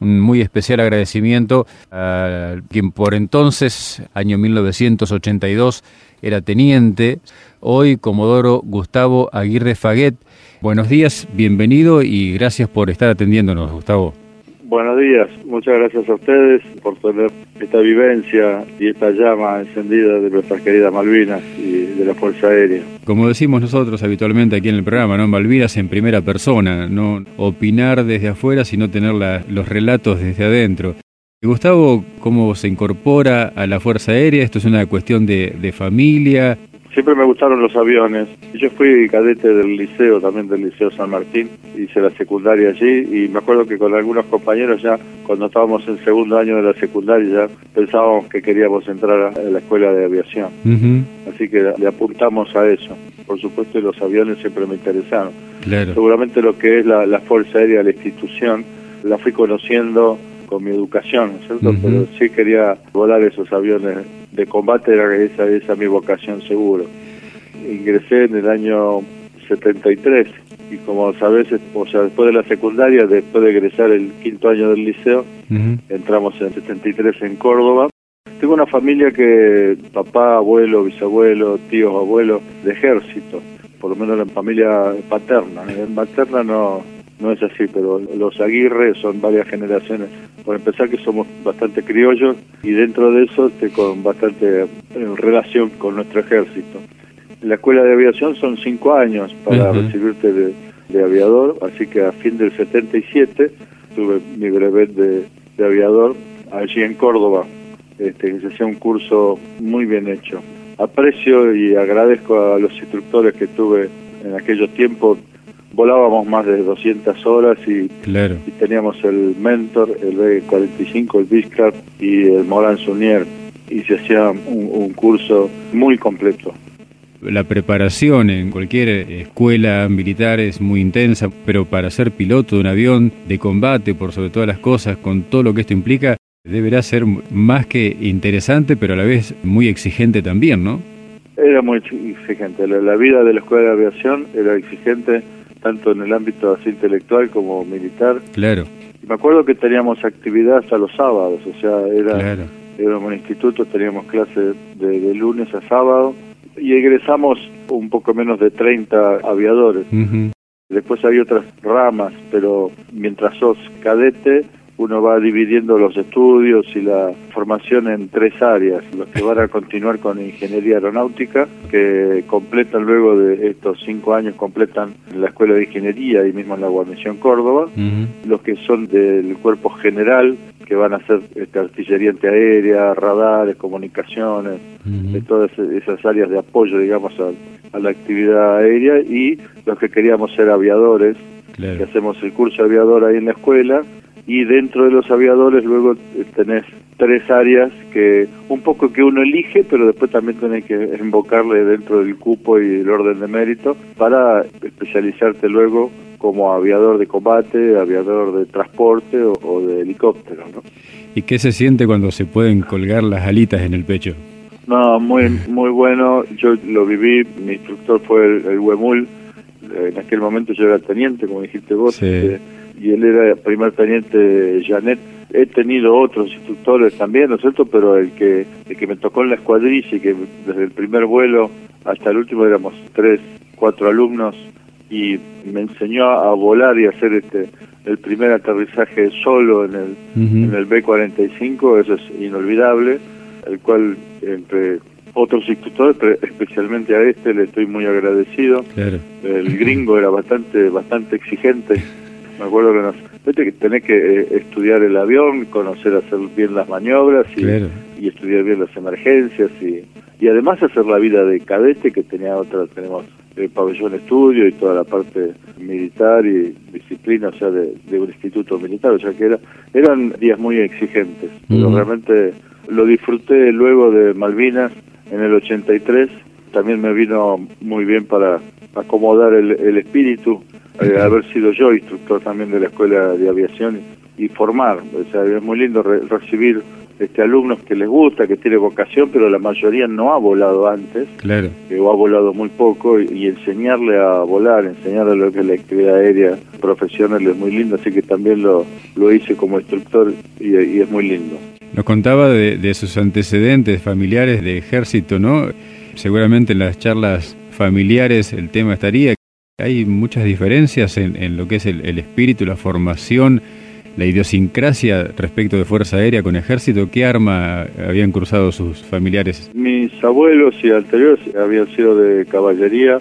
un muy especial agradecimiento a quien por entonces, año 1982, era teniente, hoy Comodoro Gustavo Aguirre Faguet. Buenos días, bienvenido y gracias por estar atendiéndonos, Gustavo. Buenos días, muchas gracias a ustedes por tener esta vivencia y esta llama encendida de nuestras queridas Malvinas y de la Fuerza Aérea. Como decimos nosotros habitualmente aquí en el programa, ¿no? Malvinas en primera persona, no opinar desde afuera, sino tener los relatos desde adentro. Gustavo, ¿cómo se incorpora a la Fuerza Aérea? ¿Esto es una cuestión de, de familia? Siempre me gustaron los aviones. Yo fui cadete del liceo, también del Liceo San Martín, hice la secundaria allí y me acuerdo que con algunos compañeros ya, cuando estábamos en segundo año de la secundaria, ya pensábamos que queríamos entrar a la escuela de aviación. Así que le apuntamos a eso. Por supuesto, los aviones siempre me interesaron. Seguramente lo que es la, Fuerza Aérea, la institución, la fui conociendo con mi educación, ¿cierto? Pero sí quería volar esos aviones de combate era esa, esa mi vocación seguro. Ingresé en el año 73 y como sabes, o sea, después de la secundaria, después de egresar el quinto año del liceo, entramos en 73 en Córdoba. Tengo una familia que papá, abuelo, bisabuelo, tíos, abuelos de ejército, por lo menos la familia paterna. En materna no, no es así, pero los Aguirre son varias generaciones. Por empezar que somos bastante criollos y dentro de eso este, con bastante eh, relación con nuestro ejército. En la escuela de aviación son cinco años para recibirte de, aviador, así que a fin del 77 tuve mi brevet de, aviador allí en Córdoba, este, que se hacía un curso muy bien hecho. Aprecio y agradezco a los instructores que tuve en aquellos tiempos volábamos más de 200 horas y, y teníamos el Mentor, el B45, el Biscard y el Moran Sunier y se hacía un, curso muy completo. La preparación en cualquier escuela militar es muy intensa, pero para ser piloto de un avión de combate, por sobre todas las cosas, con todo lo que esto implica, deberá ser más que interesante, pero a la vez muy exigente también, ¿no? Era muy exigente. La, la vida de la escuela de aviación era exigente tanto en el ámbito así intelectual como militar. Claro. Y me acuerdo que teníamos actividad hasta los sábados, o sea, era, era un instituto, teníamos clases de, lunes a sábado y egresamos un poco menos de 30 aviadores. Después hay otras ramas, pero mientras sos cadete, uno va dividiendo los estudios y la formación en tres áreas, los que van a continuar con ingeniería aeronáutica, que completan luego de estos cinco años, completan la Escuela de Ingeniería y mismo en la Guarnición Córdoba, los que son del cuerpo general, que van a ser este, artillería antiaérea, radares, comunicaciones, de todas esas áreas de apoyo, digamos, a, la actividad aérea, y los que queríamos ser aviadores, que hacemos el curso aviador ahí en la escuela, y dentro de los aviadores luego eh, tenés tres áreas que un poco que uno elige, pero después también tenés que invocarle dentro del cupo y el orden de mérito para especializarte luego como aviador de combate, aviador de transporte o, de helicóptero. ¿no? ¿Y qué se siente cuando se pueden colgar las alitas en el pecho? No, muy muy bueno. Yo lo viví. Mi instructor fue el, el Huemul. En aquel momento yo era teniente, como dijiste vos. Sí. Este, y él era primer teniente Janet. He tenido otros instructores también, ¿no es cierto? Pero el que, el que me tocó en la escuadrilla y que desde el primer vuelo hasta el último éramos tres, cuatro alumnos y me enseñó a volar y hacer este el primer aterrizaje solo en el, en el B-45, eso es inolvidable, el cual entre otros instructores, pero especialmente a este le estoy muy agradecido. El gringo era bastante bastante exigente me acuerdo que nos, que tenés que eh, estudiar el avión, conocer hacer bien las maniobras y, estudiar bien las emergencias y, y además hacer la vida de cadete que tenía otra, tenemos el pabellón estudio y toda la parte militar y disciplina, o sea, de, un instituto militar, o sea que era, eran días muy exigentes, pero realmente lo disfruté luego de Malvinas en el 83, también me vino muy bien para acomodar el, el espíritu eh, haber sido yo instructor también de la escuela de aviación y formar. O sea, es muy lindo recibir este, alumnos que les gusta, que tiene vocación, pero la mayoría no ha volado antes, claro. Eh, o ha volado muy poco, y, enseñarle a volar, enseñarle lo que es la actividad aérea profesional es muy lindo, así que también lo, lo hice como instructor y, es muy lindo. Nos contaba de, de sus antecedentes familiares de ejército, ¿no? Seguramente en las charlas familiares el tema estaría. Hay muchas diferencias en, en lo que es el, el espíritu, la formación la idiosincrasia respecto de Fuerza Aérea con Ejército? ¿Qué arma habían cruzado sus familiares? Mis abuelos y anteriores habían sido de caballería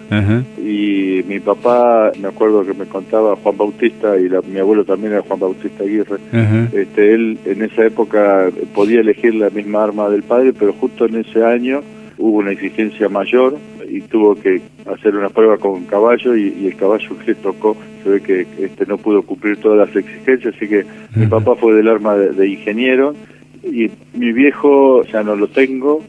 y mi papá, me acuerdo que me contaba Juan Bautista y mi abuelo también era Juan Bautista Aguirre. este, él en esa época podía elegir la misma arma del padre, pero justo en ese año hubo una exigencia mayor y tuvo que hacer una prueba con caballo y, el caballo que tocó se ve que este no pudo cumplir todas las exigencias, así que mi papá fue del arma de, ingeniero y mi viejo ya no lo tengo,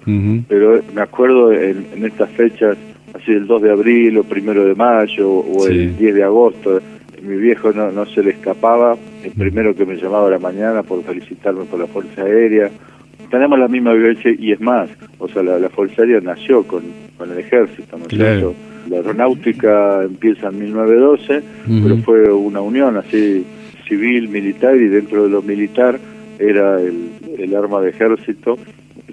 pero me acuerdo en, estas fechas, así el 2 de abril o primero de mayo o el 10 de agosto, mi viejo no, no se le escapaba, el primero que me llamaba a la mañana por felicitarme por la Fuerza Aérea, tenemos la misma vivencia y es más, o sea, la, Fuerza Aérea nació con, con el ejército, ¿no es cierto? La aeronáutica empieza en 1912, pero fue una unión así civil, militar, y dentro de lo militar era el, el arma de ejército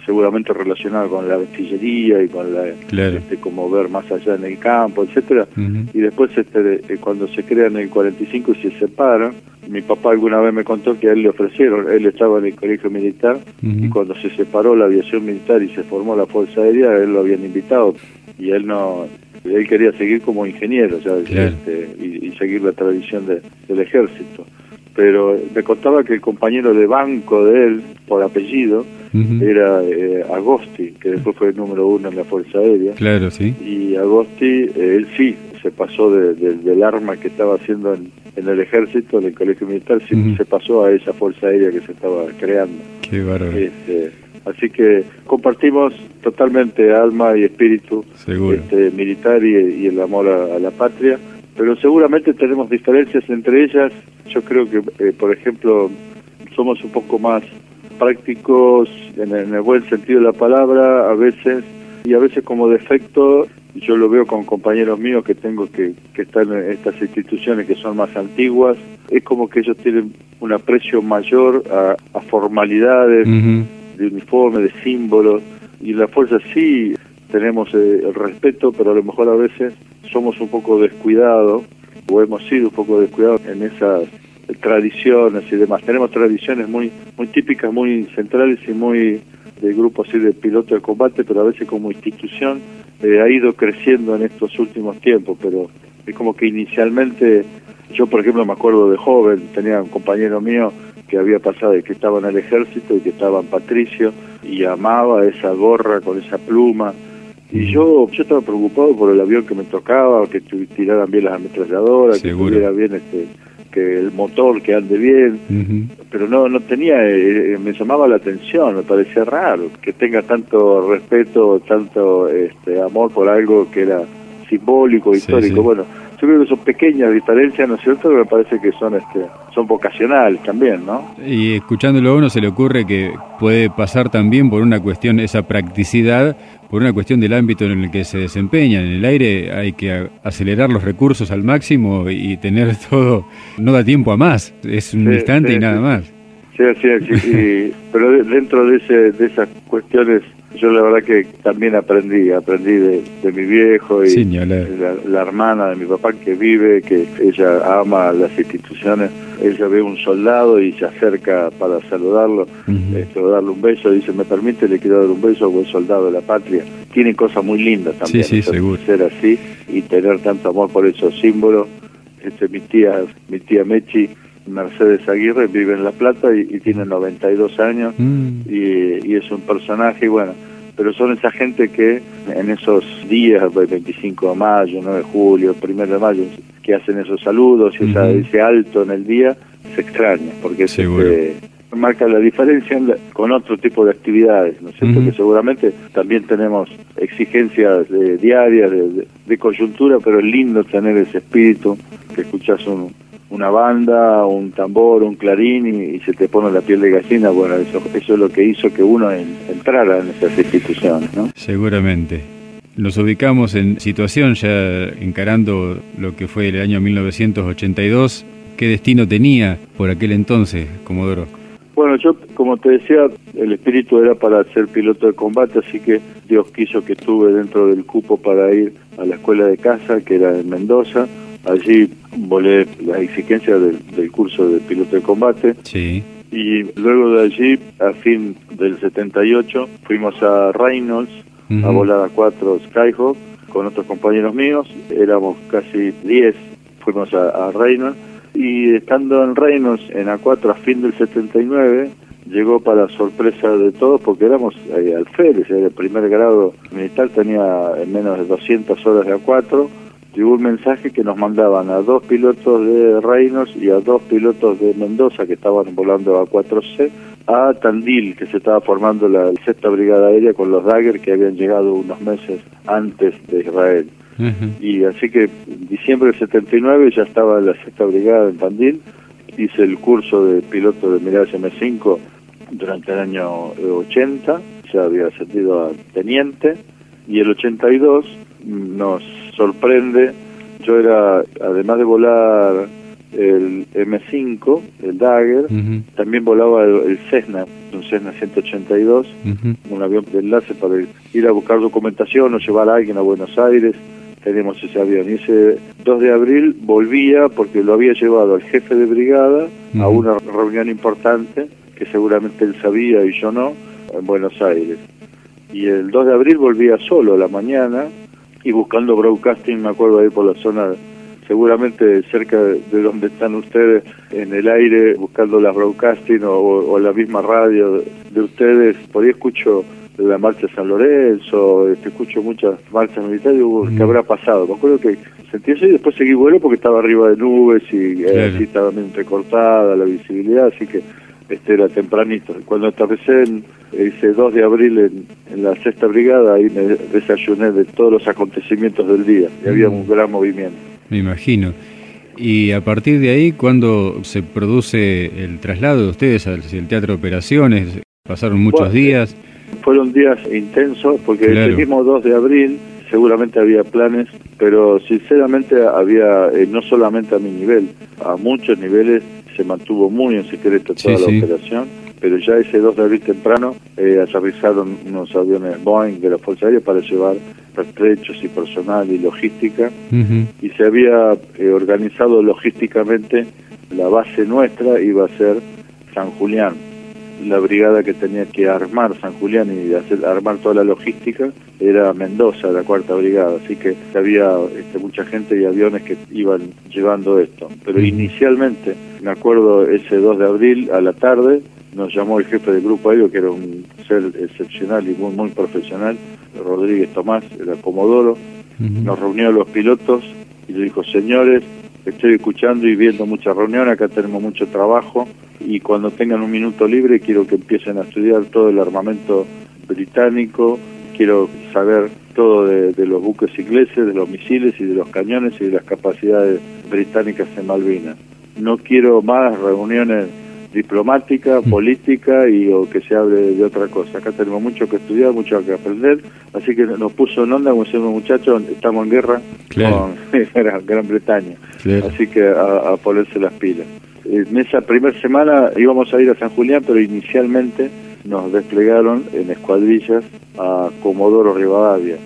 seguramente relacionado con la artillería y con la este, como ver más allá en el campo, etcétera. Y después este, eh, cuando se crean en el 45 y se separan, mi papá alguna vez me contó que a él le ofrecieron, él estaba en el colegio militar y cuando se separó la aviación militar y se formó la Fuerza Aérea, él lo habían invitado y él no él quería seguir como ingeniero este, y, seguir la tradición del ejército pero me contaba que el compañero de banco de él, por apellido, era eh, Agosti, que después fue el número uno en la Fuerza Aérea. Claro, sí. Y Agosti, eh, él sí, se pasó del arma que estaba haciendo en, el ejército, en el colegio militar, sí, se pasó a esa Fuerza Aérea que se estaba creando. Qué bárbaro. Este, así que compartimos totalmente alma y espíritu este, militar y, el amor a la patria pero seguramente tenemos diferencias entre ellas. Yo creo que, eh, por ejemplo, somos un poco más prácticos en el, buen sentido de la palabra a veces y a veces como defecto yo lo veo con compañeros míos que tengo que, que estar en estas instituciones que son más antiguas es como que ellos tienen un aprecio mayor a, formalidades de uniforme de símbolos y la fuerza sí tenemos eh, el respeto pero a lo mejor a veces somos un poco descuidados o hemos sido un poco descuidados en esas tradiciones y demás. Tenemos tradiciones muy muy típicas, muy centrales y muy de grupos así de piloto de combate, pero a veces como institución eh, ha ido creciendo en estos últimos tiempos, pero es como que inicialmente, yo por ejemplo me acuerdo de joven, tenía un compañero mío que había pasado y que estaba en el ejército y que estaba en Patricio y amaba esa gorra con esa pluma y yo, yo estaba preocupado por el avión que me tocaba, que tiraran bien las ametralladoras, que estuviera bien este, que el motor que ande bien, pero no no tenía, eh, me llamaba la atención, me parecía raro que tenga tanto respeto, tanto este amor por algo que era simbólico, histórico. Bueno, yo creo que son pequeñas diferencias, ¿no es cierto? Pero me parece que son este, son vocacionales también, ¿no? Y escuchándolo a uno se le ocurre que puede pasar también por una cuestión, esa practicidad, por una cuestión del ámbito en el que se desempeña. En el aire hay que acelerar los recursos al máximo y tener todo, no da tiempo a más, es un instante y nada más. Sí, sí, sí, pero dentro de, ese, de esas cuestiones yo la verdad que también aprendí, aprendí de, mi viejo y la, hermana de mi papá que vive, que ella ama las instituciones, ella ve un soldado y se acerca para saludarlo, este, darle un beso, dice, me permite, le quiero dar un beso a buen soldado de la patria. Tiene cosas muy lindas también, sí, seguro. ser así y tener tanto amor por esos símbolos. Este, mi tía, mi tía Mechi, Mercedes Aguirre vive en La Plata y, tiene 92 años mm. y, es un personaje, bueno, pero son esa gente que en esos días, el 25 de mayo, 9 de julio, 1 de mayo, que hacen esos saludos y ese alto en el día, se extraña, porque se este, marca la diferencia con otro tipo de actividades, ¿no es cierto? Que seguramente también tenemos exigencias diarias de, de, coyuntura, pero es lindo tener ese espíritu, que escuchas un, una banda, un tambor, un clarín y, se te pone la piel de gallina, bueno, eso, eso es lo que hizo que uno entrara en esas instituciones, ¿no? Seguramente. Nos ubicamos en situación ya encarando lo que fue el año 1982. ¿Qué destino tenía por aquel entonces, Comodoro? Bueno, yo, como te decía, el espíritu era para ser piloto de combate, así que Dios quiso que estuve dentro del cupo para ir a la escuela de casa, que era en Mendoza. Allí volé la exigencia del, curso de piloto de combate. Sí. Y luego de allí, a fin del 78, fuimos a Reynolds a volar a cuatro Skyhawk con otros compañeros míos. Éramos casi 10, fuimos a Reynolds y estando en Reinos en A4 a fin del 79, llegó para sorpresa de todos porque éramos eh, alférez, el primer grado militar tenía menos de 200 horas de A4, llegó un mensaje que nos mandaban a dos pilotos de Reinos y a dos pilotos de Mendoza que estaban volando a 4C a Tandil, que se estaba formando la sexta brigada aérea con los Dagger que habían llegado unos meses antes de Israel. Y así que en diciembre del 79 ya estaba la sexta brigada en Tandil, hice el curso de piloto de Mirage M5 durante el año 80, ya había ascendido a teniente, y el 82 nos sorprende, yo era, además de volar el M5, el Dagger, también volaba el, Cessna, un Cessna 182, un avión de enlace para ir a buscar documentación o llevar a alguien a Buenos Aires tenemos ese avión. Y ese 2 de abril volvía porque lo había llevado al jefe de brigada a una reunión importante, que seguramente él sabía y yo no, en Buenos Aires. Y el 2 de abril volvía solo a la mañana y buscando broadcasting, me acuerdo ahí por la zona, seguramente cerca de donde están ustedes, en el aire, buscando las broadcasting o, la misma radio de ustedes, por ahí escucho de la marcha San Lorenzo, este, escucho muchas marchas militares, y ¿qué habrá pasado? Me acuerdo que sentí eso y después seguí vuelo porque estaba arriba de nubes y eh, así estaba bien entrecortada la visibilidad, así que este era tempranito. Cuando aterricé en, ese 2 de abril en, la sexta brigada, ahí me desayuné de todos los acontecimientos del día y había un gran movimiento. Me imagino. Y a partir de ahí, cuando se produce el traslado de ustedes al Teatro de Operaciones? Pasaron muchos días. Fueron días intensos porque el mismo 2 de abril seguramente había planes, pero sinceramente había, eh, no solamente a mi nivel, a muchos niveles se mantuvo muy en secreto toda la operación, pero ya ese 2 de abril temprano eh, aterrizaron unos aviones Boeing de la Fuerza Aérea para llevar pertrechos y personal y logística, y se había eh, organizado logísticamente la base nuestra iba a ser San Julián, la brigada que tenía que armar San Julián y hacer, armar toda la logística era Mendoza, la cuarta brigada, así que había este, mucha gente y aviones que iban llevando esto. Pero inicialmente, me acuerdo ese 2 de abril a la tarde, nos llamó el jefe del grupo aéreo, que era un ser excepcional y muy, muy profesional, Rodríguez Tomás, era Comodoro, nos reunió a los pilotos y le dijo, señores, estoy escuchando y viendo muchas reuniones, acá tenemos mucho trabajo y cuando tengan un minuto libre quiero que empiecen a estudiar todo el armamento británico, quiero saber todo de, los buques ingleses, de los misiles y de los cañones y de las capacidades británicas en Malvinas. No quiero más reuniones diplomáticas, mm. políticas y o que se hable de otra cosa. Acá tenemos mucho que estudiar, mucho que aprender, así que nos puso en onda, como decimos muchachos, estamos en guerra con Gran, Bretaña, así que a ponerse las pilas. En esa primera semana íbamos a ir a San Julián, pero inicialmente nos desplegaron en escuadrillas a Comodoro Rivadavia,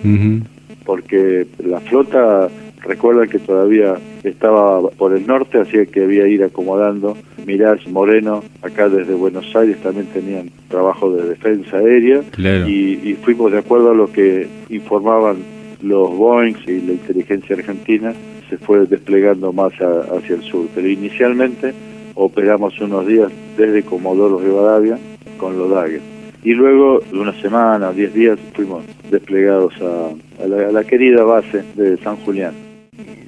porque la flota, recuerda que todavía estaba por el norte, así que había ir acomodando. Mirage Moreno, acá desde Buenos Aires, también tenían trabajo de defensa aérea y, fuimos de acuerdo a lo que informaban los Boeing y la inteligencia argentina, se fue desplegando más hacia el sur. Pero inicialmente operamos unos días desde Comodoro Rivadavia con los Dagger. Y luego, de una semana, diez días, fuimos desplegados a, la, querida base de San Julián.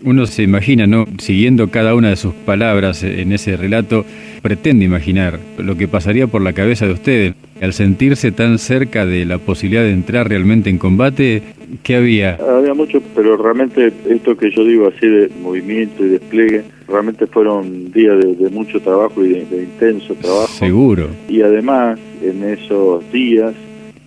Uno se imagina, ¿no? Siguiendo cada una de sus palabras en ese relato, pretende imaginar lo que pasaría por la cabeza de ustedes al sentirse tan cerca de la posibilidad de entrar realmente en combate. ¿Qué había? Había mucho, pero realmente esto que yo digo así de movimiento y despliegue, realmente fueron días de, mucho trabajo y de, intenso trabajo. Seguro. Y además, en esos días,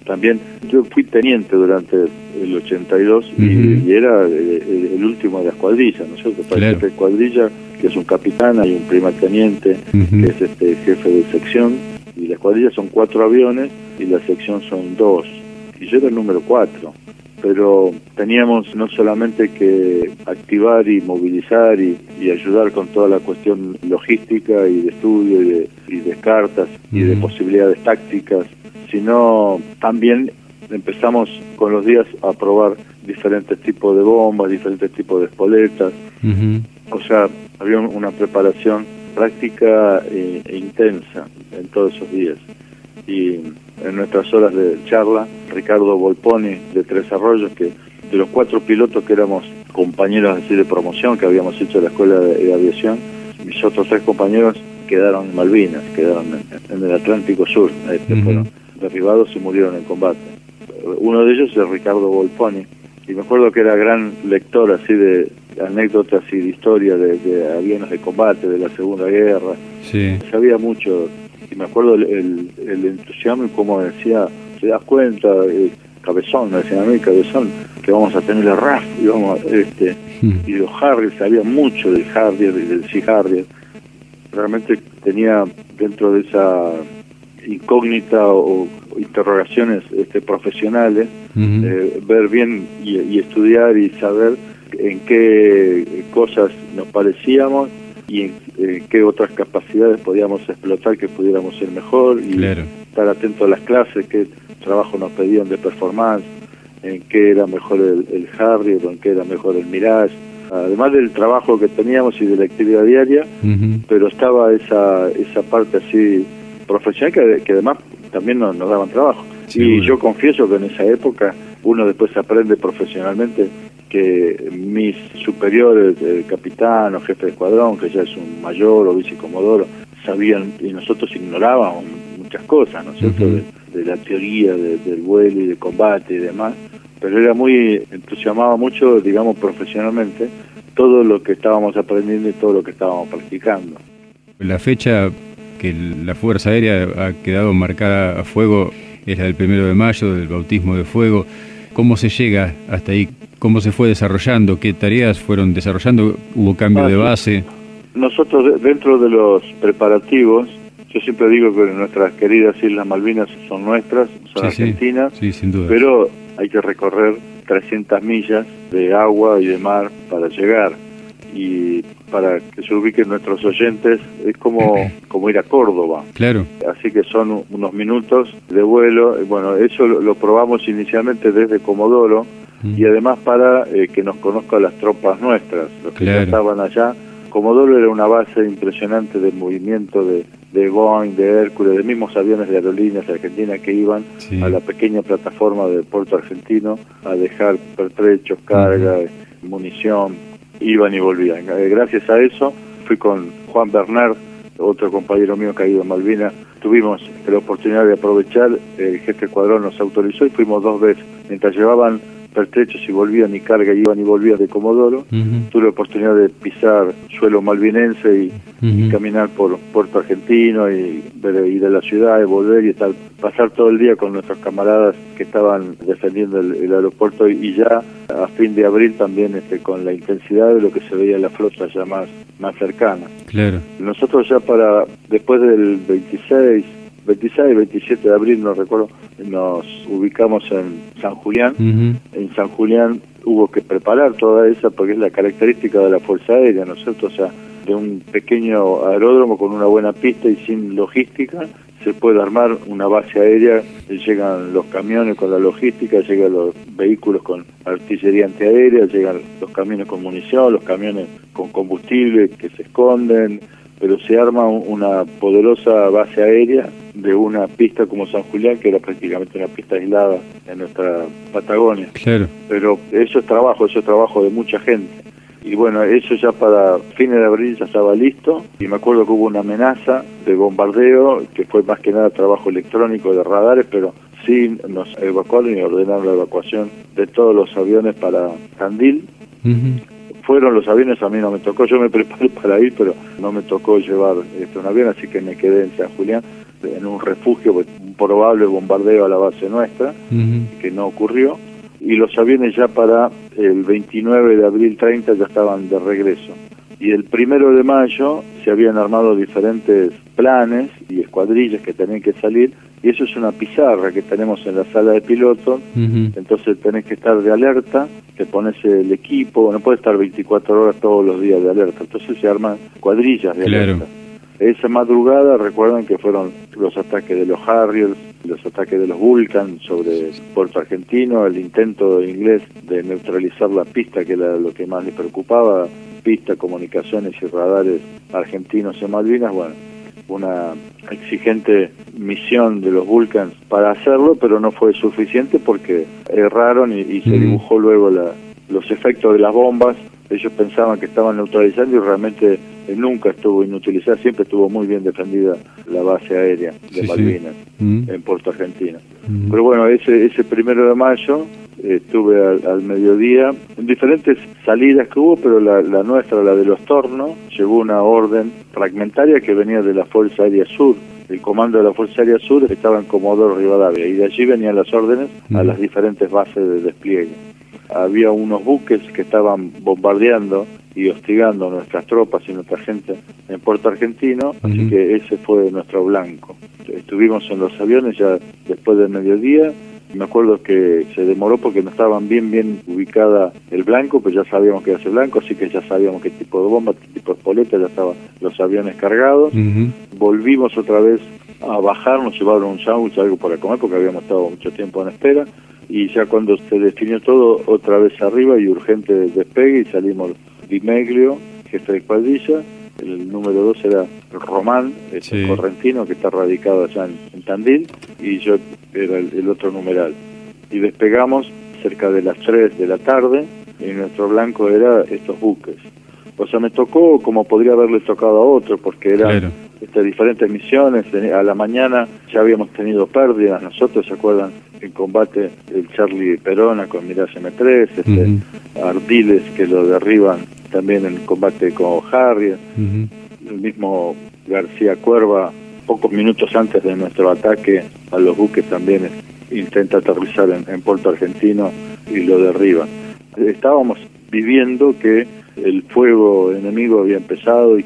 también. Yo fui teniente durante el 82 y, era el, último de las cuadrillas, ¿no es cierto? Para el jefe de cuadrilla, que es un capitán, hay un primer teniente, que es este jefe de sección, y las cuadrillas son cuatro aviones y la sección son dos. Y yo era el número cuatro. Pero teníamos no solamente que activar y movilizar y, ayudar con toda la cuestión logística y de estudio y de, cartas y de posibilidades tácticas, sino también empezamos con los días a probar diferentes tipos de bombas, diferentes tipos de espoletas. O sea, había una preparación práctica e, e intensa en todos esos días. Y en nuestras horas de charla, Ricardo Volponi de Tres Arroyos, que de los cuatro pilotos que éramos compañeros así de promoción que habíamos hecho en la escuela de, aviación, mis otros tres compañeros quedaron en Malvinas, quedaron en, el Atlántico Sur, este, fueron derribados y murieron en combate. Uno de ellos es Ricardo Volponi, y me acuerdo que era gran lector así de anécdotas y de historia de, de aviones de combate de la Segunda Guerra. Sí. Sabía mucho y me acuerdo el, el, entusiasmo y como decía, se das cuenta, eh, cabezón, me decían a mí, cabezón, que vamos a tener el RAF y vamos este, hmm. y los Harrier, sabía mucho del Harrier y del Sea Harrier. Realmente tenía dentro de esa incógnita o, interrogaciones este, profesionales, eh, ver bien y, y estudiar y saber en qué cosas nos parecíamos y en qué otras capacidades podíamos explotar que pudiéramos ser mejor y estar atento a las clases, qué trabajo nos pedían de performance, en qué era mejor el, el Harrier o en qué era mejor el Mirage. Además del trabajo que teníamos y de la actividad diaria, pero estaba esa, esa parte así profesional que, que además también nos, nos daban trabajo. y yo confieso que en esa época uno después aprende profesionalmente que mis superiores, el capitán o jefe de escuadrón, que ya es un mayor o vicecomodoro, sabían y nosotros ignorábamos muchas cosas, ¿no es cierto?, de, la teoría del vuelo y de combate y demás, pero era muy, entusiasmaba mucho, digamos, profesionalmente todo lo que estábamos aprendiendo y todo lo que estábamos practicando. La fecha que la Fuerza Aérea ha quedado marcada a fuego es la del primero de mayo, del bautismo de fuego. ¿Cómo se llega hasta ahí? ¿Cómo se fue desarrollando? ¿Qué tareas fueron desarrollando? ¿Hubo cambio de base? Nosotros dentro de los preparativos, yo siempre digo que nuestras queridas Islas Malvinas son nuestras, son argentinas, sin duda. pero hay que recorrer 300 millas de agua y de mar para llegar y para que se ubiquen nuestros oyentes es como como ir a Córdoba. Claro. Así que son unos minutos de vuelo bueno eso lo, probamos inicialmente desde Comodoro mm. y además para eh, que nos conozcan las tropas nuestras los que ya estaban allá. Comodoro era una base impresionante del movimiento de, de Boeing, de Hércules, de mismos aviones de aerolíneas de Argentina que iban a la pequeña plataforma del puerto argentino a dejar pertrechos, carga, munición, iban y volvían. Eh, gracias a eso fui con Juan Bernard, otro compañero mío que ha ido a Malvinas, tuvimos la oportunidad de aprovechar, el jefe Cuadrón nos autorizó y fuimos dos veces. Mientras llevaban pertrechos y volvían y carga, iban y volvían de Comodoro, tuve la oportunidad de pisar suelo malvinense y, caminar por Puerto Argentino y ir a la ciudad y volver y estar, pasar todo el día con nuestros camaradas que estaban defendiendo el, aeropuerto y, ya a fin de abril también este, con la intensidad de lo que se veía la flota ya más, más cercana. Claro. Nosotros ya para después del 26 26, 27 de abril, no recuerdo, nos ubicamos en San Julián. En San Julián hubo que preparar toda esa, porque es la característica de la Fuerza Aérea, ¿no es cierto? O sea, de un pequeño aeródromo con una buena pista y sin logística, se puede armar una base aérea, llegan los camiones con la logística, llegan los vehículos con artillería antiaérea, llegan los camiones con munición, los camiones con combustible que se esconden, pero se arma una poderosa base aérea de una pista como San Julián, que era prácticamente una pista aislada en nuestra Patagonia. Claro. Pero eso es trabajo, eso es trabajo de mucha gente. Y bueno, eso ya para fines de abril ya estaba listo. Y me acuerdo que hubo una amenaza de bombardeo, que fue más que nada trabajo electrónico de radares, pero sí nos evacuaron y ordenaron la evacuación de todos los aviones para Tandil fueron los aviones, a mí no me tocó, yo me preparé para ir, pero no me tocó llevar este, un avión, así que me quedé en San Julián, en un refugio, pues, un probable bombardeo a la base nuestra, que no ocurrió, y los aviones ya para el 29 de abril 30 ya estaban de regreso. Y el primero de mayo se habían armado diferentes planes y escuadrillas que tenían que salir y eso es una pizarra que tenemos en la sala de pilotos, entonces tenés que estar de alerta, te pones el equipo, no puedes estar 24 horas todos los días de alerta, entonces se arman cuadrillas de alerta. Esa madrugada recuerdan que fueron los ataques de los Harriers, los ataques de los Vulcan sobre Puerto Argentino, el intento inglés de neutralizar la pista, que era lo que más le preocupaba, pista, comunicaciones y radares argentinos en Malvinas, bueno, una exigente misión de los Vulcans para hacerlo, pero no fue suficiente porque erraron y, se dibujó luego la, los efectos de las bombas. Ellos pensaban que estaban neutralizando y realmente eh, nunca estuvo inutilizada, siempre estuvo muy bien defendida la base aérea de Malvinas en Puerto Argentina. Pero bueno, ese, ese primero de mayo estuve al, mediodía en diferentes salidas que hubo, pero la, nuestra, la de los tornos, llegó una orden fragmentaria que venía de la Fuerza Aérea Sur. El comando de la Fuerza Aérea Sur estaba en Comodoro Rivadavia y de allí venían las órdenes a las diferentes bases de despliegue. Había unos buques que estaban bombardeando y hostigando a nuestras tropas y nuestra gente en Puerto Argentino, así que ese fue nuestro blanco. Estuvimos en los aviones ya después del mediodía, me acuerdo que se demoró porque no estaban bien bien ubicada el blanco, pues ya sabíamos que era ese blanco, así que ya sabíamos qué tipo de bomba, qué tipo de espoleta, ya estaban los aviones cargados. Volvimos otra vez a bajar, nos llevaron un sándwich, algo para comer, porque habíamos estado mucho tiempo en espera. Y ya cuando se definió todo, otra vez arriba y urgente despegue y salimos Dimeglio, jefe de cuadrilla, el número dos era Román, el correntino que está radicado allá en, Tandil, y yo era el, otro numeral. Y despegamos cerca de las 3 de la tarde, y nuestro blanco era estos buques. O sea, me tocó como podría haberle tocado a otro, porque eran este, diferentes misiones. A la mañana ya habíamos tenido pérdidas, nosotros, ¿se acuerdan? En combate el Charlie Perona con Mirage M3, este, Ardiles que lo derriban también en combate con Harry, el mismo García Cuerva, pocos minutos antes de nuestro ataque a los buques también intenta aterrizar en, Puerto Argentino y lo derriba. Estábamos viviendo que el fuego enemigo había empezado,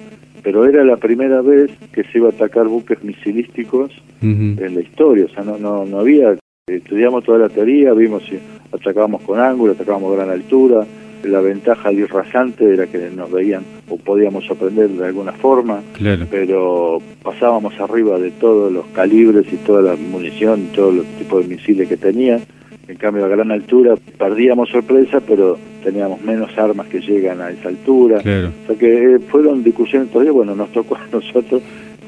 pero era la primera vez que se iba a atacar buques misilísticos en la historia, o sea, no, no, no había, estudiamos toda la teoría, vimos si atacábamos con ángulo, atacábamos a gran altura, la ventaja del rasante era que nos veían o podíamos sorprender de alguna forma, pero pasábamos arriba de todos los calibres y toda la munición y todos los tipos de misiles que tenía. En cambio, a gran altura perdíamos sorpresa, pero teníamos menos armas que llegan a esa altura. O sea que eh, fueron discusiones todavía, bueno, nos tocó a nosotros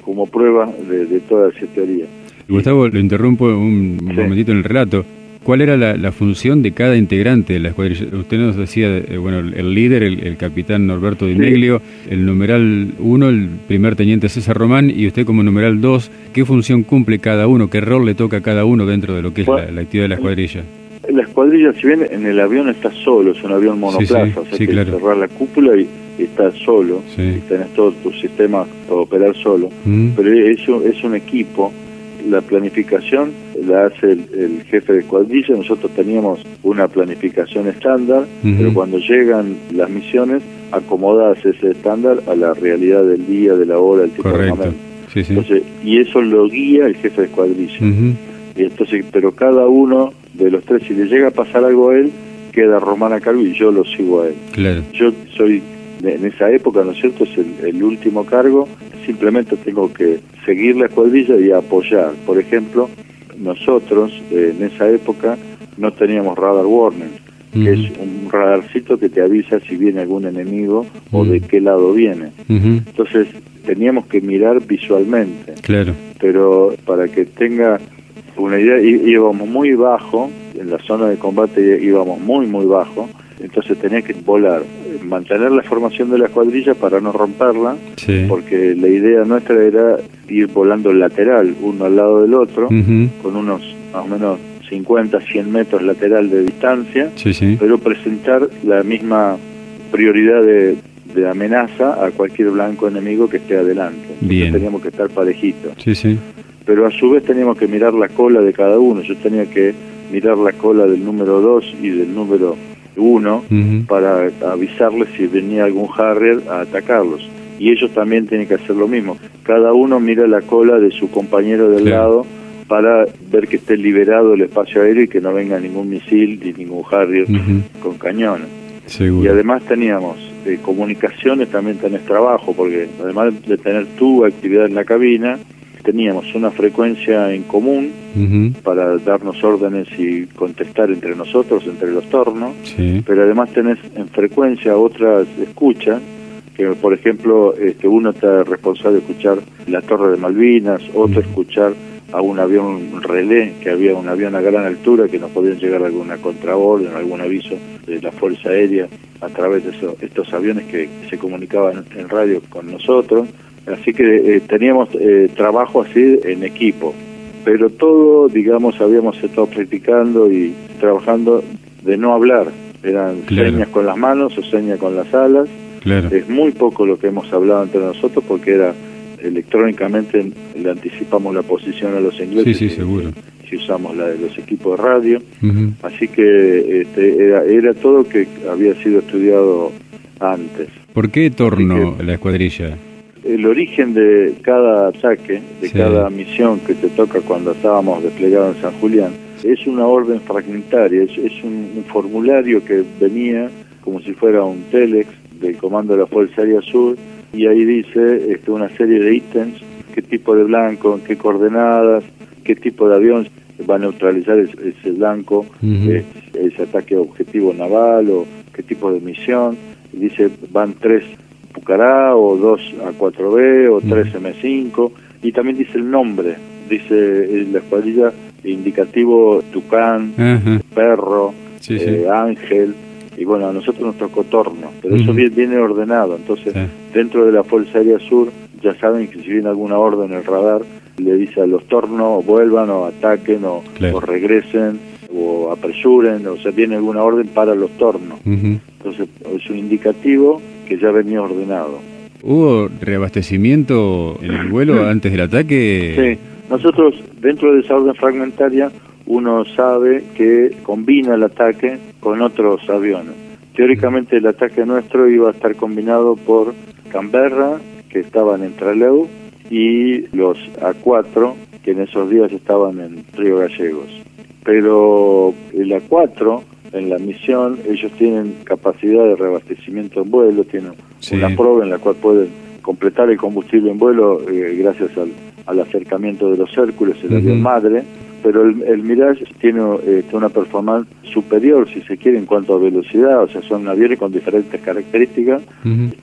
como prueba de, toda esa teoría. Gustavo, lo interrumpo un momentito en el relato. ¿Cuál era la, función de cada integrante de la escuadrilla? Usted nos decía, eh, bueno, el líder, el, capitán Norberto Di Meglio, el numeral 1, el primer teniente César Román, y usted como numeral 2, ¿qué función cumple cada uno? ¿Qué rol le toca a cada uno dentro de lo que es la, actividad de la escuadrilla? La escuadrilla, si bien en el avión está solo, es un avión monoplaza, o sea que cerrar la cúpula y, está solo, y tenés todo tu sistema para operar solo, mm. pero es, es un equipo la planificación la hace el, jefe de cuadrilla, nosotros teníamos una planificación estándar, pero cuando llegan las misiones, acomodas ese estándar a la realidad del día, de la hora, del tipo de momento. Entonces, y eso lo guía el jefe de cuadrilla. y entonces, pero cada uno de los tres, si le llega a pasar algo a él, queda Romana cargo y yo lo sigo a él. Claro. Yo soy, en esa época, ¿no es cierto?, es el último cargo, simplemente tengo que seguir la cuadrilla y apoyar. Por ejemplo, nosotros eh, en esa época no teníamos radar warning, que es un radarcito que te avisa si viene algún enemigo o de qué lado viene. Entonces teníamos que mirar visualmente. Claro. Pero para que tenga una idea, íbamos muy bajo, en la zona de combate íbamos muy, muy bajo, entonces tenía que volar, mantener la formación de la cuadrilla para no romperla, porque la idea nuestra era ir volando lateral, uno al lado del otro, con unos más o menos 50, 100 metros lateral de distancia, pero presentar la misma prioridad de, amenaza a cualquier blanco enemigo que esté adelante. Bien. Teníamos que estar parejitos. Sí, sí. Pero a su vez teníamos que mirar la cola de cada uno. Yo tenía que mirar la cola del número 2 y del número 1 para avisarles si venía algún Harrier a atacarlos. Y ellos también tienen que hacer lo mismo. Cada uno mira la cola de su compañero del lado para ver que esté liberado el espacio aéreo y que no venga ningún misil ni ningún Harrier con cañones. Y además teníamos eh, comunicaciones, también tenés trabajo, porque además de tener tu actividad en la cabina, teníamos una frecuencia en común para darnos órdenes y contestar entre nosotros, entre los tornos, pero además tenés en frecuencia otras escuchas, que por ejemplo este, uno está responsable de escuchar la Torre de Malvinas, otro escuchar a un avión relé, que había un avión a gran altura que nos podían llegar alguna contraorden, algún aviso de la Fuerza Aérea a través de estos aviones que se comunicaban en radio con nosotros. Así que eh, teníamos eh, trabajo así en equipo, pero todo, digamos, habíamos estado practicando y trabajando de no hablar. Eran señas con las manos o señas con las alas. Es muy poco lo que hemos hablado entre nosotros porque era electrónicamente le anticipamos la posición a los ingleses. Sí, sí, seguro. Si usamos la de los equipos de radio. Así que este, era, era todo que había sido estudiado antes. ¿Por qué torno la escuadrilla? El origen de cada ataque, de cada misión que te toca cuando estábamos desplegados en San Julián, es una orden fragmentaria, es, es un, un, formulario que venía como si fuera un telex del Comando de la Fuerza Aérea Sur y ahí dice este, una serie de ítems, qué tipo de blanco, en qué coordenadas, qué tipo de avión va a neutralizar ese, blanco, ese ataque objetivo naval o qué tipo de misión. dice, van tres Pucará o dos A4B o tres M5 y también dice el nombre, dice la escuadrilla indicativo Tucán, Perro, eh, Ángel, y bueno, a nosotros nos tocó torno, pero eso viene, ordenado, entonces dentro de la Fuerza Aérea Sur ya saben que si viene alguna orden en el radar, le dice a los tornos vuelvan o ataquen o, regresen o apresuren, o sea, viene alguna orden para los tornos. Entonces es un indicativo que ya venía ordenado. ¿Hubo reabastecimiento en el vuelo antes del ataque? Sí, nosotros dentro de esa orden fragmentaria uno sabe que combina el ataque con otros aviones. Teóricamente el ataque nuestro iba a estar combinado por Canberra, que estaban en Trelew, y los A4, que en esos días estaban en Río Gallegos. Pero el A4, en la misión, ellos tienen capacidad de reabastecimiento en vuelo, tienen una prueba en la cual pueden completar el combustible en vuelo eh, gracias al, acercamiento de los Hércules, el avión madre, pero el, Mirage tiene eh, una performance superior, si se quiere, en cuanto a velocidad, o sea, son aviones con diferentes características.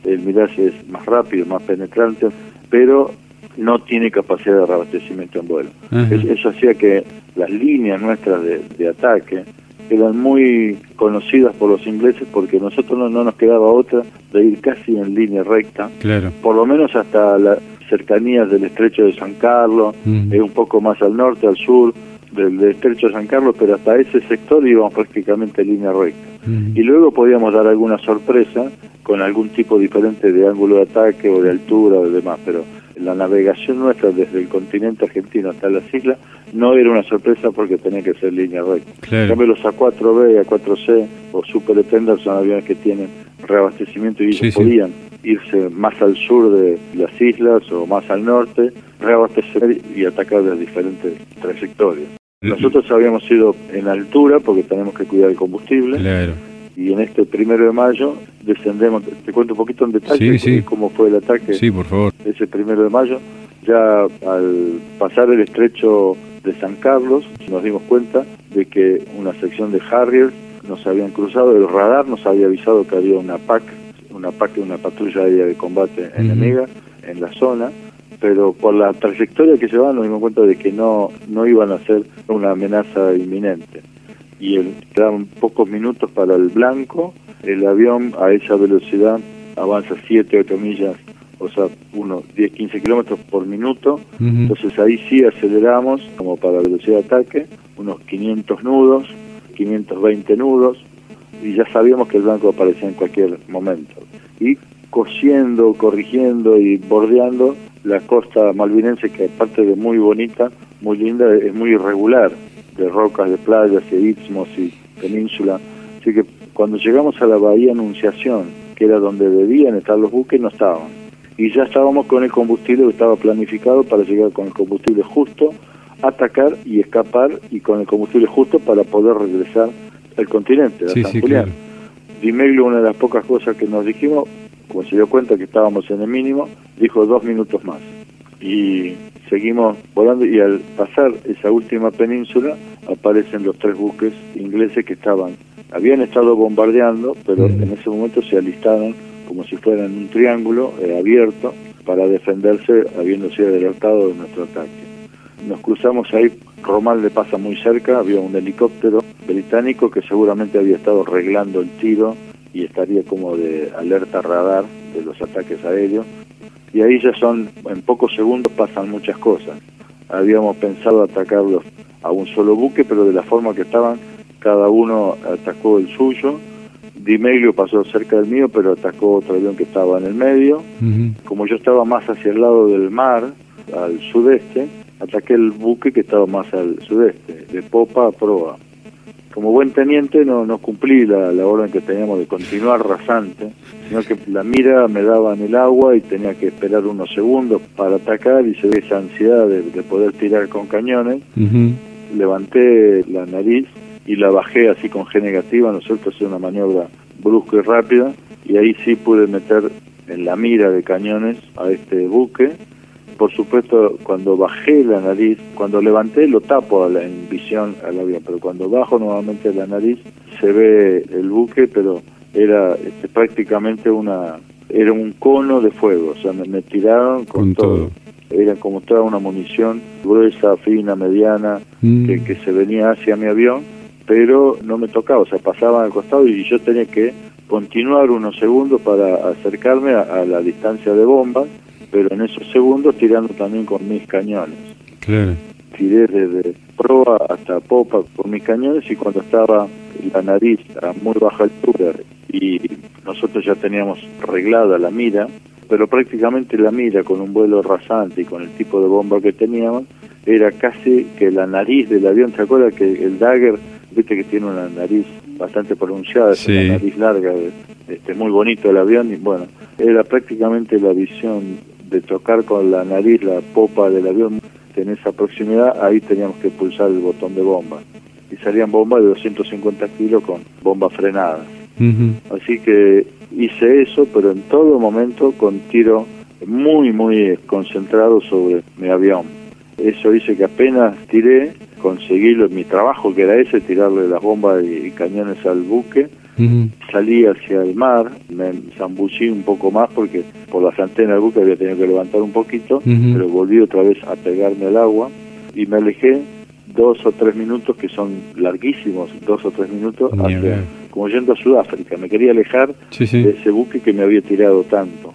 El Mirage es más rápido, más penetrante, pero no tiene capacidad de reabastecimiento en vuelo. eso hacía que las líneas nuestras de, ataque eran muy conocidas por los ingleses porque nosotros no, nos quedaba otra de ir casi en línea recta, claro. por lo menos hasta las cercanías del estrecho de San Carlos, eh, un poco más al norte, al sur, del, estrecho de San Carlos, pero hasta ese sector íbamos prácticamente en línea recta. Y luego podíamos dar alguna sorpresa con algún tipo diferente de ángulo de ataque o de altura o demás, pero la navegación nuestra desde el continente argentino hasta las islas no era una sorpresa porque tenía que ser línea recta. En cambio los A4B, A4C o Super Extender son aviones que tienen reabastecimiento y ellos podían irse más al sur de las islas o más al norte, reabastecer y atacar de diferentes trayectorias. Nosotros habíamos ido en altura porque tenemos que cuidar el combustible. Y en este primero de mayo descendemos, te cuento un poquito en detalle cómo fue el ataque. Sí, por favor. Ese primero de mayo, ya al pasar el estrecho de San Carlos, nos dimos cuenta de que una sección de Harriers nos habían cruzado, el radar nos había avisado que había una PAC, una PAC, una patrulla aérea de combate enemiga en la zona pero por la trayectoria que llevaban nos dimos cuenta de que no, no iban a ser una amenaza inminente. Y el, quedaban pocos minutos para el blanco, el avión a esa velocidad avanza 7, 8 millas, o sea, unos 10, 15 kilómetros por minuto, entonces ahí sí aceleramos como para velocidad de ataque, unos 500 nudos, 520 nudos, y ya sabíamos que el blanco aparecía en cualquier momento. Y cosiendo, corrigiendo y bordeando la costa malvinense, que aparte de muy bonita, muy linda, es muy irregular, de rocas, de playas, de istmos y península. Así que cuando llegamos a la bahía Anunciación, que era donde debían estar los buques, no estaban. Y ya estábamos con el combustible que estaba planificado para llegar con el combustible justo, atacar y escapar, y con el combustible justo para poder regresar al continente, a San Julián. una de las pocas cosas que nos dijimos, como se dio cuenta que estábamos en el mínimo, dijo dos minutos más. Y seguimos volando y al pasar esa última península aparecen los tres buques ingleses que estaban, habían estado bombardeando, pero en ese momento se alistaron como si fueran un triángulo eh, abierto para defenderse habiendo sido adelantado de nuestro ataque. Nos cruzamos ahí, Román le pasa muy cerca, había un helicóptero británico que seguramente había estado arreglando el tiro y estaría como de alerta radar de los ataques aéreos. Y ahí ya son, en pocos segundos pasan muchas cosas. Habíamos pensado atacarlos a un solo buque, pero de la forma que estaban, cada uno atacó el suyo. Di Meglio pasó cerca del mío, pero atacó otro avión que estaba en el medio. Como yo estaba más hacia el lado del mar, al sudeste, ataqué el buque que estaba más al sudeste, de popa a proa como buen teniente no, no cumplí la, la, orden que teníamos de continuar rasante, sino que la mira me daba en el agua y tenía que esperar unos segundos para atacar y se ve esa ansiedad de, poder tirar con cañones. Levanté la nariz y la bajé así con G negativa, ¿no es cierto? Hacer una maniobra brusca y rápida y ahí sí pude meter en la mira de cañones a este buque por supuesto, cuando bajé la nariz, cuando levanté lo tapo a la, en visión al avión, pero cuando bajo nuevamente la nariz se ve el buque, pero era este, prácticamente una era un cono de fuego, o sea, me, tiraron con, todo. Era como toda una munición gruesa, fina, mediana, mm. que, se venía hacia mi avión, pero no me tocaba, o sea, pasaba al costado y yo tenía que continuar unos segundos para acercarme a la distancia de bombas pero en esos segundos tirando también con mis cañones. Claro. Tiré desde proa hasta popa con mis cañones y cuando estaba la nariz a muy baja altura y nosotros ya teníamos reglada la mira, pero prácticamente la mira con un vuelo rasante y con el tipo de bomba que teníamos, era casi que la nariz del avión, ¿te acuerdas que el Dagger, viste que tiene una nariz bastante pronunciada, es una nariz larga, este, muy bonito el avión, y bueno, era prácticamente la visión de tocar con la nariz la popa del avión en esa proximidad, ahí teníamos que pulsar el botón de bomba. Y salían bombas de 250 kilos con bombas frenadas. Así que hice eso, pero en todo momento con tiro muy, muy concentrado sobre mi avión. Eso hice que apenas tiré, conseguí mi trabajo que era ese, tirarle las bombas y cañones al buque, Salí hacia el mar, me zambullí un poco más porque por las antenas del buque había tenido que levantar un poquito, pero volví otra vez a pegarme al agua. Y me alejé dos o tres minutos que son larguísimos, dos o tres minutos, como yendo a Sudáfrica. Me quería alejar de ese buque que me había tirado tanto.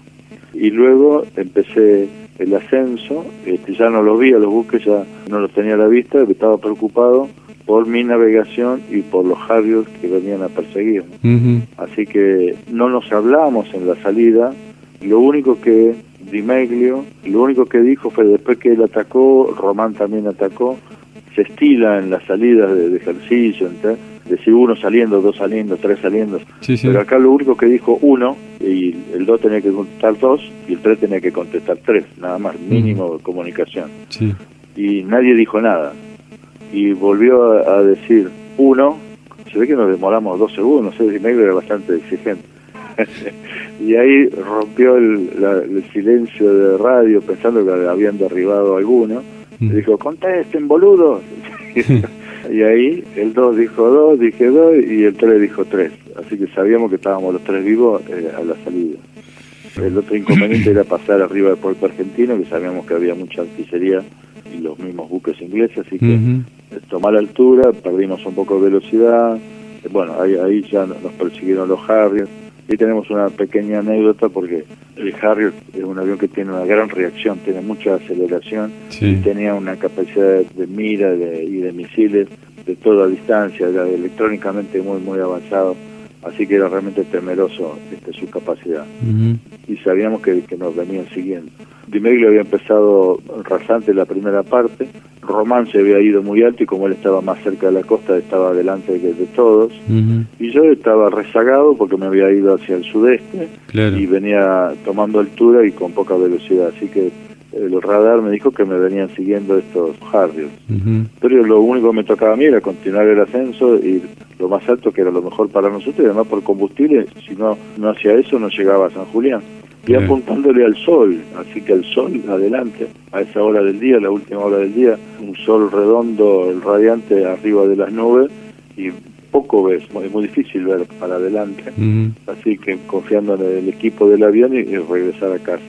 Y luego empecé el ascenso, este, ya no lo vi a los buques, ya no los tenía a la vista, estaba preocupado por mi navegación y por los Harriers que venían a perseguirme. Así que no nos hablamos en la salida. Lo único que Di Meglio, lo único que dijo fue después que él atacó, Román también atacó, se estila en las salidas de, ejercicio, de si uno saliendo, dos saliendo, tres saliendo. Pero acá lo único que dijo uno, y el dos tenía que contestar dos, y el tres tenía que contestar tres, nada más, mínimo de comunicación. Y nadie dijo nada y volvió a, decir uno, se ve que nos demoramos dos segundos, ese medio era bastante exigente. y ahí rompió el, silencio de radio pensando que habían derribado alguno. Mm. dijo, contesten, boludos. y ahí el 2 dijo 2, dije 2 y el 3 dijo 3. Así que sabíamos que estábamos los tres vivos eh, a la salida. El otro inconveniente era pasar arriba del puerto argentino, que sabíamos que había mucha artillería y los mismos buques ingleses, así que tomar altura, perdimos un poco de velocidad, bueno, ahí, ahí ya nos persiguieron los Harriers, y tenemos una pequeña anécdota porque el Harrier es un avión que tiene una gran reacción, tiene mucha aceleración y tenía una capacidad de mira y de misiles de toda distancia, electrónicamente muy muy avanzado así que era realmente temeroso este, su capacidad. Y sabíamos que, que, nos venían siguiendo. Dimeglio había empezado rasante la primera parte, Román se había ido muy alto y como él estaba más cerca de la costa, estaba delante de, de todos. Y yo estaba rezagado porque me había ido hacia el sudeste y venía tomando altura y con poca velocidad, así que el radar me dijo que me venían siguiendo estos Harriers. Pero lo único que me tocaba a mí era continuar el ascenso y lo más alto que era lo mejor para nosotros y además por combustible, si no, no hacía eso no llegaba a San Julián. Y apuntándole al sol, así que el sol adelante, a esa hora del día, la última hora del día, un sol redondo, radiante arriba de las nubes y poco ves, es muy difícil ver para adelante, así que confiando en el equipo del avión y regresar a casa.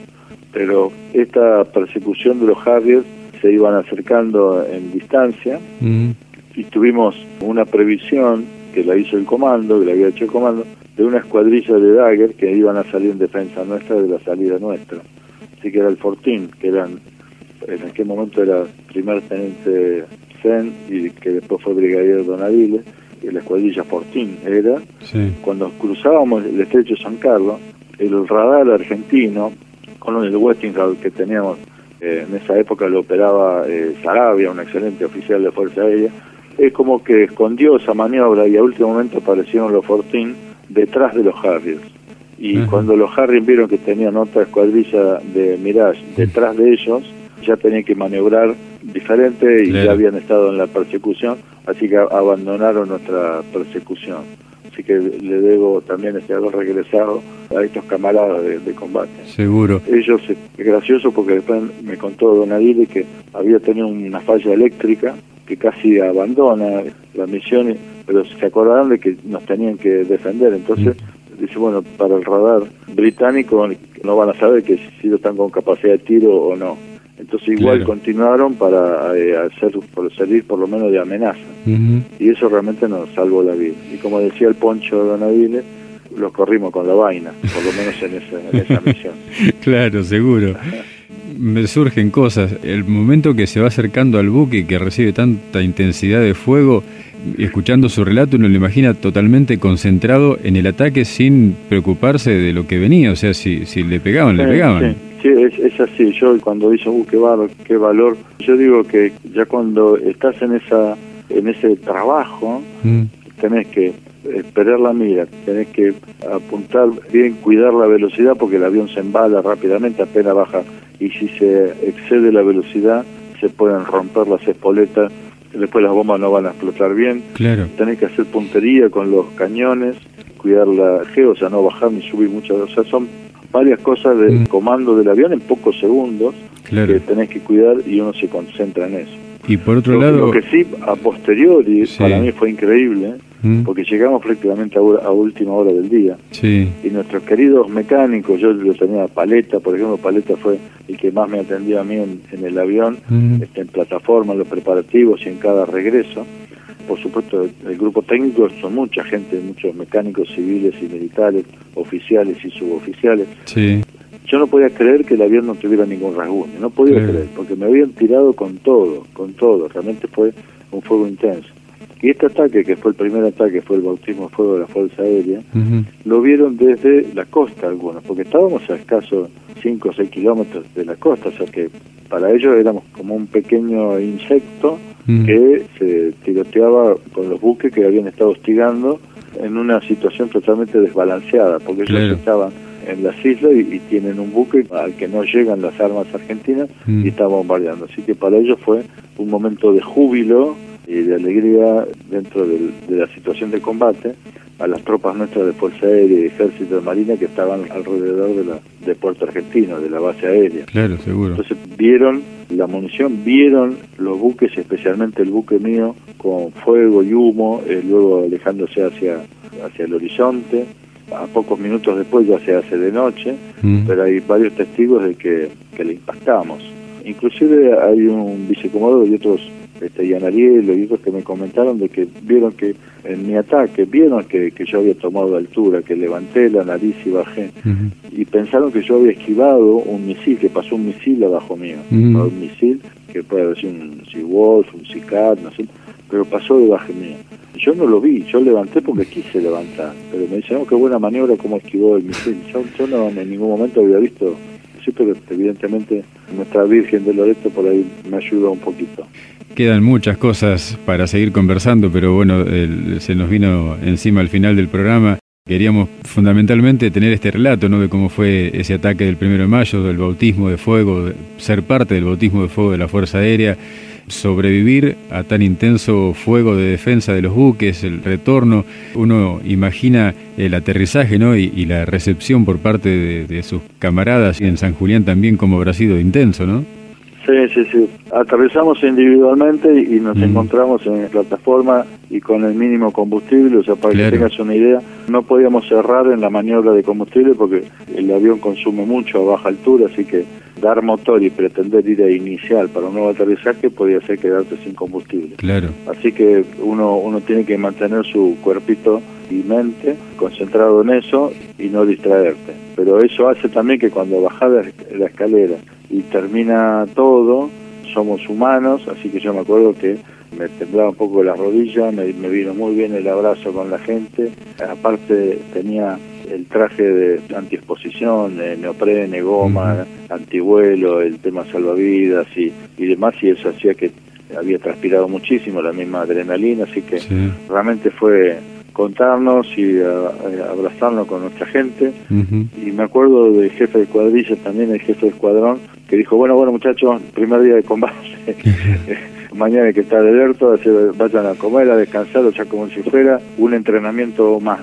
Pero esta persecución de los Harriers se iban acercando en distancia. Y tuvimos una previsión que la hizo el comando, que la había hecho el comando, de una escuadrilla de Dagger que iban a salir en defensa nuestra de la salida nuestra. Así que era el Fortín, que eran, en aquel momento era primer teniente Zen y que después fue brigadier Donadile, y la escuadrilla Fortín era. Cuando cruzábamos el estrecho San Carlos, el radar argentino con el Westinghouse que teníamos eh, en esa época lo operaba eh, Sarabia, un excelente oficial de Fuerza Aérea, es como que escondió esa maniobra y a último momento aparecieron los Fortín detrás de los Harriers. Y cuando los Harriers vieron que tenían otra escuadrilla de Mirage detrás de ellos, ya tenían que maniobrar diferente y ya habían estado en la persecución, así que abandonaron nuestra persecución así que le debo también este haber regresado a estos camaradas de, combate. Seguro. Ellos, es gracioso porque después me contó Don Adile que había tenido una falla eléctrica que casi abandona la misión, pero se acordaron de que nos tenían que defender, entonces mm. dice, bueno, para el radar británico no van a saber que si están con capacidad de tiro o no. Entonces igual continuaron para eh, hacer, por salir por lo menos de amenaza. Y eso realmente nos salvó la vida. Y como decía el Poncho de Donavile, los corrimos con la vaina, por lo menos en esa, en esa misión. claro, seguro. Me surgen cosas. El momento que se va acercando al buque y que recibe tanta intensidad de fuego, escuchando su relato, uno lo imagina totalmente concentrado en el ataque sin preocuparse de lo que venía. O sea, si, si le pegaban, le pegaban. Sí, es, así. Yo cuando dice, uh, qué, valor, qué valor, yo digo que ya cuando estás en esa en ese trabajo, mm. tenés que esperar la mira, tenés que apuntar bien, cuidar la velocidad porque el avión se embala rápidamente, apenas baja y si se excede la velocidad se pueden romper las espoletas, después las bombas no van a explotar bien. Claro. Tenés que hacer puntería con los cañones, cuidar la G, o sea, no bajar ni subir mucho, o sea, son varias cosas del mm. comando del avión en pocos segundos que tenés que cuidar y uno se concentra en eso. Y por otro lado... Lo que sí, a posteriori, para mí fue increíble, mm. porque llegamos prácticamente a, última hora del día. Sí. Y nuestros queridos mecánicos, yo lo tenía Paleta, por ejemplo, Paleta fue el que más me atendía a mí en, el avión, mm. este, en plataforma, en los preparativos y en cada regreso por supuesto, el grupo técnico son mucha gente, muchos mecánicos civiles y militares, oficiales y suboficiales. Sí. Yo no podía creer que el avión no tuviera ningún rasguño, no podía creer, porque me habían tirado con todo, con todo, realmente fue un fuego intenso. Y este ataque, que fue el primer ataque, fue el bautismo de fuego de la Fuerza Aérea, lo vieron desde la costa algunos, porque estábamos a escasos 5 o 6 kilómetros de la costa, o sea que para ellos éramos como un pequeño insecto que se tiroteaba con los buques que habían estado hostigando en una situación totalmente desbalanceada, porque ellos estaban en las islas y, tienen un buque al que no llegan las armas argentinas y está bombardeando. Así que para ellos fue un momento de júbilo y de alegría dentro de la situación de combate a las tropas nuestras de Fuerza Aérea y Ejército de Marina que estaban alrededor de, la, de Puerto Argentino, de la base aérea. Claro, seguro. Entonces vieron la munición, vieron los buques, especialmente el buque mío, con fuego y humo, eh, luego alejándose hacia, hacia el horizonte. A pocos minutos después ya se hace de noche, mm. pero hay varios testigos de que, que le impactamos. Inclusive hay un vicecomodoro y otros este, y y otros que me comentaron de que vieron que en mi ataque, vieron que, que yo había tomado altura, que levanté la nariz y bajé, y pensaron que yo había esquivado un misil, que pasó un misil abajo mío, un misil que puede ser un Seawolf, un Sicat, no sé, pero pasó debajo mío. yo no lo vi, yo levanté porque quise levantar, pero me dicen, oh, qué buena maniobra, cómo esquivó el misil. Yo, yo no en ningún momento había visto, sí, pero evidentemente nuestra Virgen de Loreto por ahí me ayuda un poquito. Quedan muchas cosas para seguir conversando, pero bueno, se nos vino encima al final del programa. Queríamos fundamentalmente tener este relato ¿no? de cómo fue ese ataque del primero de mayo, del bautismo de fuego, ser parte del bautismo de fuego de la Fuerza Aérea, sobrevivir a tan intenso fuego de defensa de los buques, el retorno. Uno imagina el aterrizaje ¿no? y, la recepción por parte de, de sus camaradas y en San Julián también como habrá sido intenso, ¿no? Sí, sí, sí. Aterrizamos individualmente y nos encontramos en la plataforma y con el mínimo combustible, o sea, para que tengas una idea, no podíamos cerrar en la maniobra de combustible porque el avión consume mucho a baja altura, así que dar motor y pretender ir a inicial para un nuevo aterrizaje podía ser quedarte sin combustible. Claro. Así que uno, uno tiene que mantener su cuerpito y mente concentrado en eso y no distraerte. Pero eso hace también que cuando bajas la escalera y termina todo, somos humanos, así que yo me acuerdo que me temblaba un poco la rodilla, me, vino muy bien el abrazo con la gente, aparte tenía el traje de antiexposición, neoprene, goma, antivuelo, el tema salvavidas y, y demás, y eso hacía que había transpirado muchísimo, la misma adrenalina, así que realmente fue contarnos y abrazarnos con nuestra gente. Y me acuerdo del jefe de cuadrilla, también el jefe de escuadrón, que dijo, bueno, bueno muchachos, primer día de combate, mañana hay que estar alerta, vayan a comer, a descansar, o sea, como si fuera un entrenamiento más.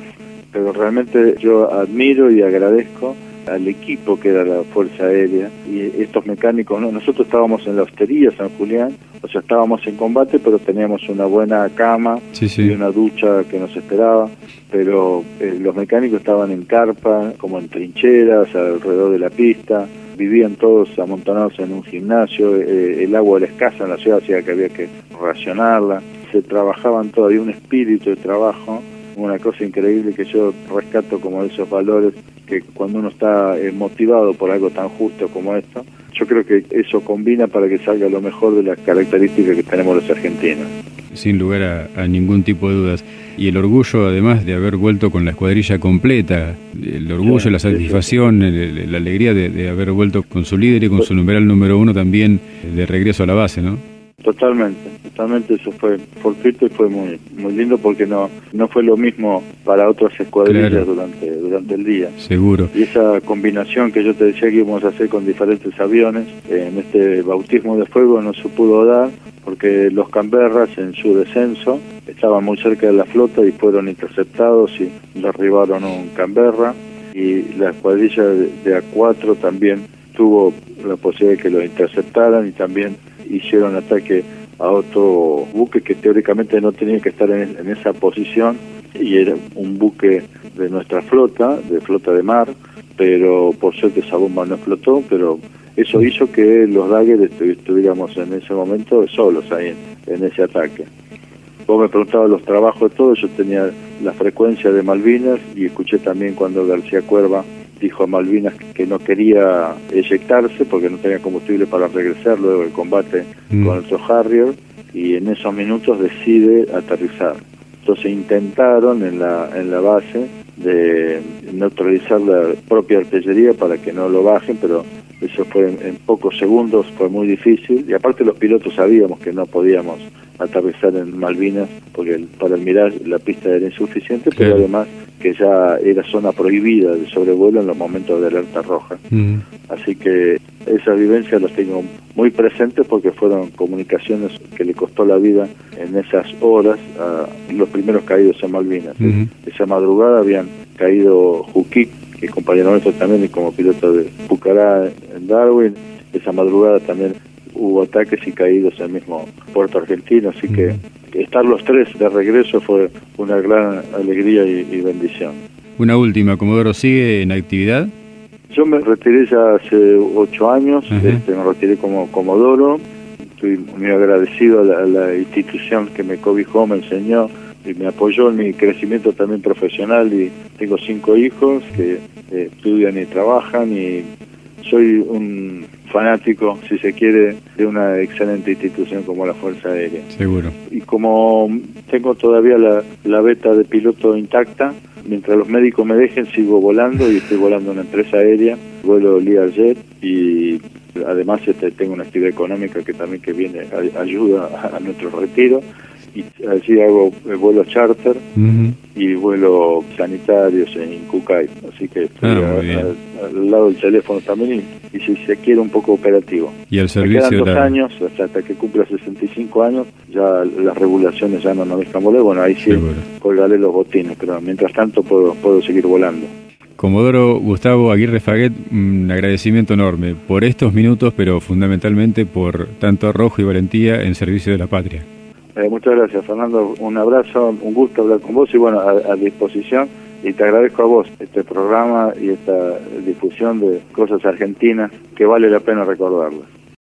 Pero realmente yo admiro y agradezco al equipo que era la Fuerza Aérea y estos mecánicos, nosotros estábamos en la hostería San Julián, o sea, estábamos en combate, pero teníamos una buena cama y una ducha que nos esperaba, pero eh, los mecánicos estaban en carpa, como en trincheras, alrededor de la pista, vivían todos amontonados en un gimnasio, eh, el agua era escasa en la ciudad, hacía que había que racionarla, se trabajaban todavía un espíritu de trabajo, una cosa increíble que yo rescato como esos valores que cuando uno está eh, motivado por algo tan justo como esto, yo creo que eso combina para que salga lo mejor de las características que tenemos los argentinos. Sin lugar a, ningún tipo de dudas. Y el orgullo, además, de haber vuelto con la escuadrilla completa, el orgullo, la satisfacción, la alegría de, de, haber vuelto con su líder y con su numeral número uno también de regreso a la base, ¿no? Totalmente, totalmente eso fue fortuito y fue muy muy lindo porque no no fue lo mismo para otras escuadrillas durante durante el día. Seguro. Y esa combinación que yo te decía que íbamos a hacer con diferentes aviones en este bautismo de fuego no se pudo dar porque los Canberras en su descenso estaban muy cerca de la flota y fueron interceptados y derribaron un Canberra y la escuadrilla de A4 también tuvo la posibilidad de que lo interceptaran y también hicieron ataque a otro buque que teóricamente no tenía que estar en, esa posición y era un buque de nuestra flota, de flota de mar, pero por suerte esa bomba no explotó, pero eso hizo que los Daggers estuviéramos en ese momento solos ahí en, ese ataque. Vos me preguntabas los trabajos de todo, yo tenía la frecuencia de Malvinas y escuché también cuando García Cuerva dijo a Malvinas que no quería eyectarse porque no tenía combustible para regresar luego del combate mm. con otro Harrier y en esos minutos decide aterrizar. Entonces intentaron en la, en la base de neutralizar la propia artillería para que no lo bajen, pero eso fue en, pocos segundos, fue muy difícil y aparte los pilotos sabíamos que no podíamos aterrizar en Malvinas porque para el mirar la pista era insuficiente, pero además que ya era zona prohibida de sobrevuelo en los momentos de alerta roja. Mm. Así que esa vivencia la tengo muy presente porque fueron comunicaciones que le costó la vida en esas horas a los primeros caídos en Malvinas. Esa madrugada habían caído Juquic, que compañero nuestro también y como piloto de Pucará en Darwin. Esa madrugada también hubo ataques y caídos en el mismo puerto argentino, así que estar los tres de regreso fue una gran alegría y, bendición. Una última, Comodoro, ¿sigue en actividad? Yo me retiré ya hace ocho años, este, me retiré como Comodoro, estoy muy agradecido a la, institución que me cobijó, me enseñó y me apoyó en mi crecimiento también profesional y tengo cinco hijos que eh, estudian y trabajan y soy un fanático, si se quiere, de una excelente institución como la Fuerza Aérea. Seguro. Y como tengo todavía la, la beta de piloto intacta, mientras los médicos me dejen, sigo volando y estoy volando en una empresa aérea, vuelo Learjet y además este, tengo una actividad económica que también que viene ayuda a nuestro retiro y allí hago vuelos charter y vuelos sanitarios en Cucay, así que estoy ah, al lado del teléfono también y, si se quiere un poco operativo. Y el servicio... Me quedan dos años, hasta, que cumpla 65 años, ya las regulaciones ya no nos dejan volar, bueno, ahí sí colgaré los botines, pero mientras tanto puedo, puedo seguir volando. Comodoro Gustavo Aguirre Faguet, un agradecimiento enorme por estos minutos, pero fundamentalmente por tanto arrojo y valentía en servicio de la patria. Eh, muchas gracias, Fernando. Un abrazo, un gusto hablar con vos y bueno, a, disposición. Y te agradezco a vos este programa y esta difusión de cosas argentinas que vale la pena recordarlas.